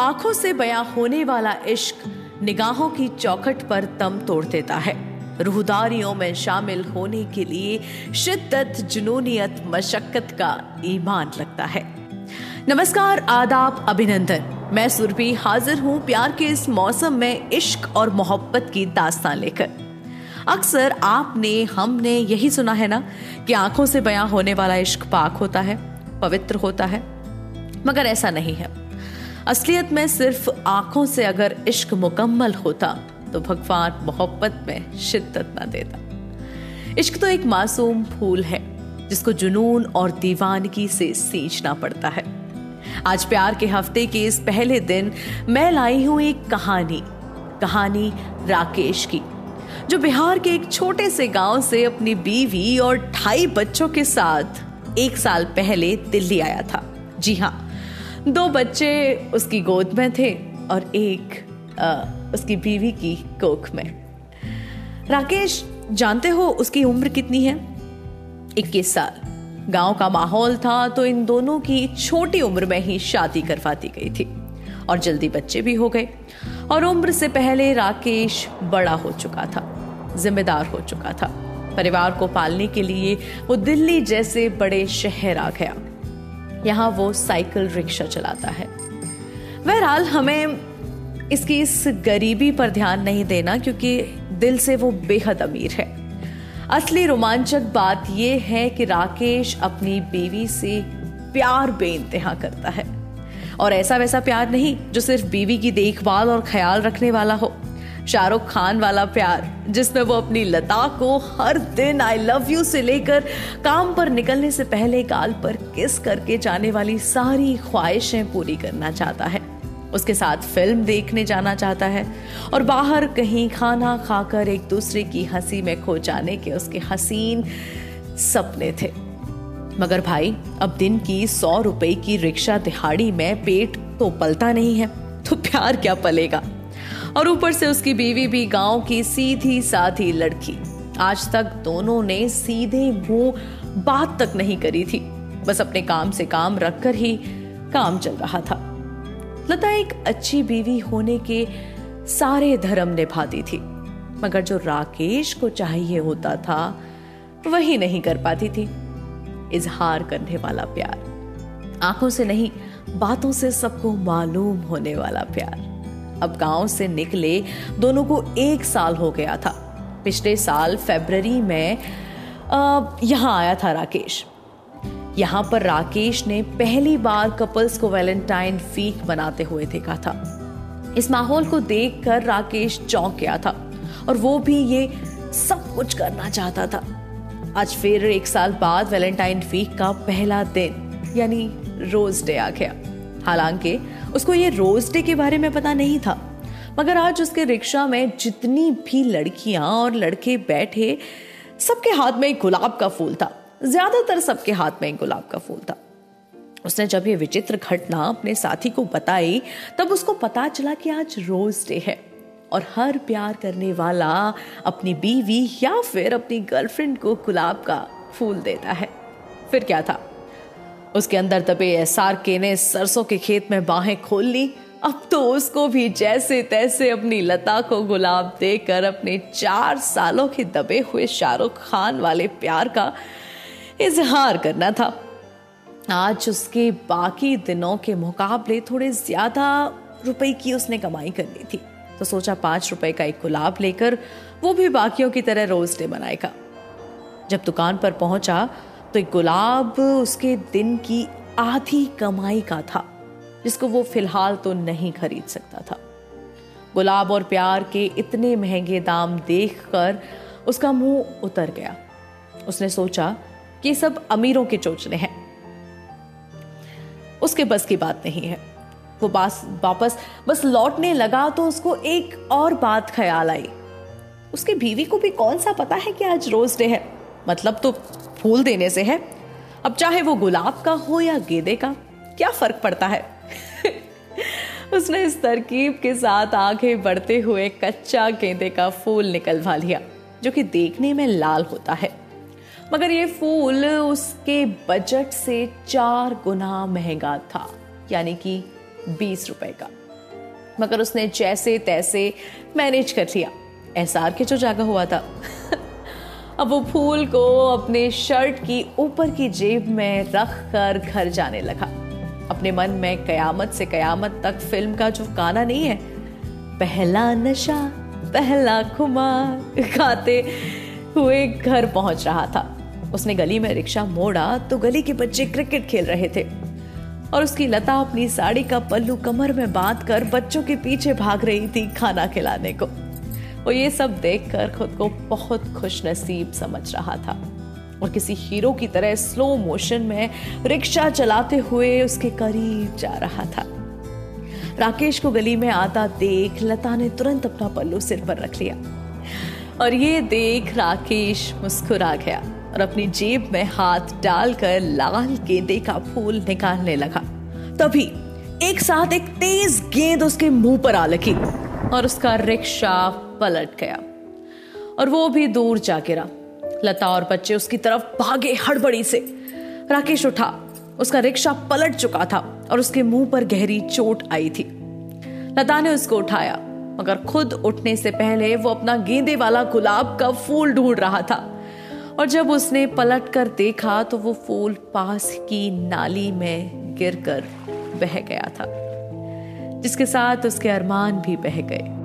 आँखों से बयां होने वाला इश्क निगाहों की चौखट पर दम तोड़ देता है। रूहदारियों में शामिल होने के लिए शिद्दत, जुनूनियत, मशक्कत का ईमान लगता है। नमस्कार, आदाब, अभिनंदन। मैं सुरभि हाजिर हूँ प्यार के इस मौसम में इश्क और मोहब्बत की दास्तान लेकर। अक्सर आपने, हमने यही सुना है ना कि आँखों से बयां होने वाला इश्क पाक होता है, पवित्र होता है। मगर ऐसा नहीं है। असलियत में सिर्फ़ आँखों से अगर इश्क मुकम्मल होता तो भगवान मोहब्बत में शिद्दत ना देता। इश्क तो एक मासूम फूल है, जिसको जुनून और दीवानगी से सींचना पड़ता है। आज प्यार के हफ़्ते के इस पहले दिन मैं लाई हूँ एक कहानी कहानी राकेश की, जो बिहार के एक छोटे से गाँव से अपनी बीवी और ढाई बच्चों के साथ एक साल पहले दिल्ली आया था। जी हाँ दो बच्चे उसकी गोद में थे और एक आ, उसकी बीवी की कोख में। राकेश जानते हो उसकी उम्र कितनी है? इक्कीस साल। गाँव का माहौल था तो इन दोनों की छोटी उम्र में ही शादी करवा दी गई थी और जल्दी बच्चे भी हो गए। और उम्र से पहले राकेश बड़ा हो चुका था जिम्मेदार हो चुका था। परिवार को पालने के लिए वो दिल्ली जैसे बड़े शहर आ गया। यहाँ वो साइकिल रिक्शा चलाता है। बहरहाल, हमें इसकी इस गरीबी पर ध्यान नहीं देना, क्योंकि दिल से वो बेहद अमीर है। असली रोमांचक बात यह है कि राकेश अपनी बीवी से प्यार बेइंतहा करता है। और ऐसा वैसा प्यार नहीं, जो सिर्फ़ बीवी की देखभाल और ख्याल रखने वाला हो। शाहरुख खान वाला प्यार, जिसमें वो अपनी लता को हर दिन आई लव यू से लेकर काम पर निकलने से पहले गाल पर किस करके जाने वाली सारी ख्वाहिशें पूरी करना चाहता है। उसके साथ फ़िल्म देखने जाना चाहता है और बाहर कहीं खाना खाकर एक दूसरे की हँसी में खो जाने के उसके हसीन सपने थे। मगर भाई, अब दिन की सौ रुपए की रिक्शा दिहाड़ी में पेट तो पलता नहीं है तो प्यार क्या पलेगा? और ऊपर से उसकी बीवी भी गाँव की सीधी साधी लड़की। आज तक दोनों ने सीधे मुँह बात तक नहीं करी थी। बस अपने काम से काम रखकर ही काम चल रहा था। लता एक अच्छी बीवी होने के सारे धर्म निभाती थी, मगर जो राकेश को चाहिए होता था, वही नहीं कर पाती थी। इजहार करने वाला प्यार, आँखों से नहीं, बातों से सबको मालूम होने वाला प्यार। अब गाँव से निकले दोनों को एक साल हो गया था। पिछले साल फेबररी में यहाँ आया था राकेश। यहाँ पर राकेश ने पहली बार कपल्स को वैलेंटाइन वीक बनाते हुए देखा था। इस माहौल को देखकर राकेश चौंक गया था और वो भी ये सब कुछ करना चाहता था। आज फिर एक साल बाद वैलेंटाइन वीक का पहला दिन, यानी रोज डे आ गया। हालाँकि उसको ये रोज डे के बारे में पता नहीं था। मगर आज उसके रिक्शा में जितनी भी लड़कियाँ और लड़के बैठे, सबके हाथ में गुलाब का फूल था। ज़्यादातर सबके हाथ में गुलाब का फूल था। उसने जब ये विचित्र घटना अपने साथी को बताई, तब उसको पता चला कि आज रोज डे है और हर प्यार करने वाला अपनी बीवी या फिर अपनी गर्लफ्रेंड को गुलाब का फूल देता है। फिर क्या था? उसके अंदर दबे एसआर के ने सरसों के खेत में बाहें खोल ली। अब तो उसको भी जैसे तैसे अपनी लता को गुलाब देकर अपने चार सालों के दबे हुए शाहरुख खान वाले प्यार का इजहार करना था। आज उसके बाकी दिनों के मुकाबले थोड़े ज़्यादा रुपए की उसने कमाई कर ली थी। तो सोचा पाँच रुपए का एक गुलाब लेकर वो भी बाकियों की तरह रोज डे बनाएगा जब दुकान पर पहुँचा तो गुलाब उसके दिन की आधी कमाई का था, जिसको वो फ़िलहाल तो नहीं खरीद सकता था। गुलाब और प्यार के इतने महँगे दाम देखकर उसका मुँह उतर गया। उसने सोचा कि सब अमीरों के चोचले हैं। उसके बस की बात नहीं है। वो बास, वापस बस लौटने लगा तो उसको एक और बात ख्याल आई। उसकी बीवी को भी कौन सा पता है कि आज रोज डे है? मतलब तो फूल देने से है। अब चाहे वो गुलाब का हो या गेंदे का, क्या फ़र्क पड़ता है? उसने इस तरकीब के साथ आगे बढ़ते हुए कच्चा गेंदे का फूल निकलवा लिया, जो कि देखने में लाल होता है। मगर ये फूल उसके बजट से चार गुना महँगा था, यानी कि बीस रुपए का। मगर उसने जैसे तैसे मैनेज कर लिया। एहसार के जो जागा हुआ था। अब वो फूल को अपने शर्ट की ऊपर की जेब में रख कर घर जाने लगा। अपने मन में कयामत से कयामत तक फ़िल्म का जो गाना नहीं है, पहला नशा, पहला खुमार गाते हुए घर पहुँच रहा था। उसने गली में रिक्शा मोड़ा तो गली के बच्चे क्रिकेट खेल रहे थे। और उसकी लता अपनी साड़ी का पल्लू कमर में बाँध कर बच्चों के पीछे भाग रही थी खाना खिलाने को। वो ये सब देखकर खुद को बहुत खुश नसीब समझ रहा था। और किसी हीरो की तरह स्लो मोशन में रिक्शा चलाते हुए उसके करीब जा रहा था। राकेश को गली में आता देख लता ने तुरंत अपना पल्लू सिर पर रख लिया। और ये देख राकेश मुस्कुरा गया और अपनी जेब में हाथ डालकर लाल गेंदे का फूल निकालने लगा। तभी एक साथ एक तेज गेंद उसके मुँह पर आ लगी और उसका रिक्शा पलट गया। और वो भी दूर जा गिरा लता और बच्चे उसकी तरफ़ भागे हड़बड़ी से। राकेश उठा। उसका रिक्शा पलट चुका था और उसके मुँह पर गहरी चोट आई थी। लता ने उसको उठाया, मगर खुद उठने से पहले वो अपना गेंदे वाला गुलाब का फूल ढूंढ रहा था। और जब उसने पलट कर देखा तो वो फूल पास की नाली में गिरकर बह गया था, जिसके साथ उसके अरमान भी बह गए।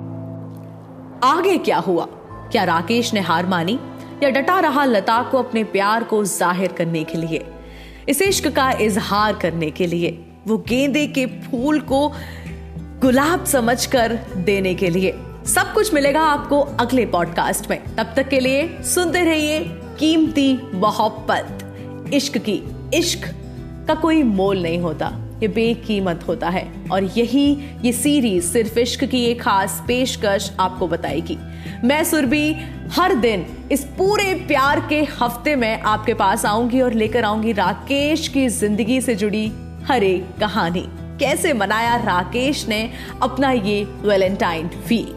आगे क्या हुआ? क्या राकेश ने हार मानी? या डटा रहा लता को अपने प्यार को ज़ाहिर करने के लिए? इस इश्क का इजहार करने के लिए? वो गेंदे के फूल को गुलाब समझकर देने के लिए? सब कुछ मिलेगा आपको अगले पॉडकास्ट में। तब तक के लिए सुनते रहिए कीमती मोहब्बत। इश्क की इश्क का कोई मोल नहीं होता। ये बेकीमत होता है। और यही ये सीरीज़ सिर्फ़ इश्क की एक खास पेशकश आपको बताएगी। मैं सुरभि, हर दिन इस पूरे प्यार के हफ़्ते में आपके पास आऊँगी और लेकर आऊँगी राकेश की ज़िंदगी से जुड़ी हर एक कहानी। कैसे मनाया राकेश ने अपना ये वैलेंटाइन वीक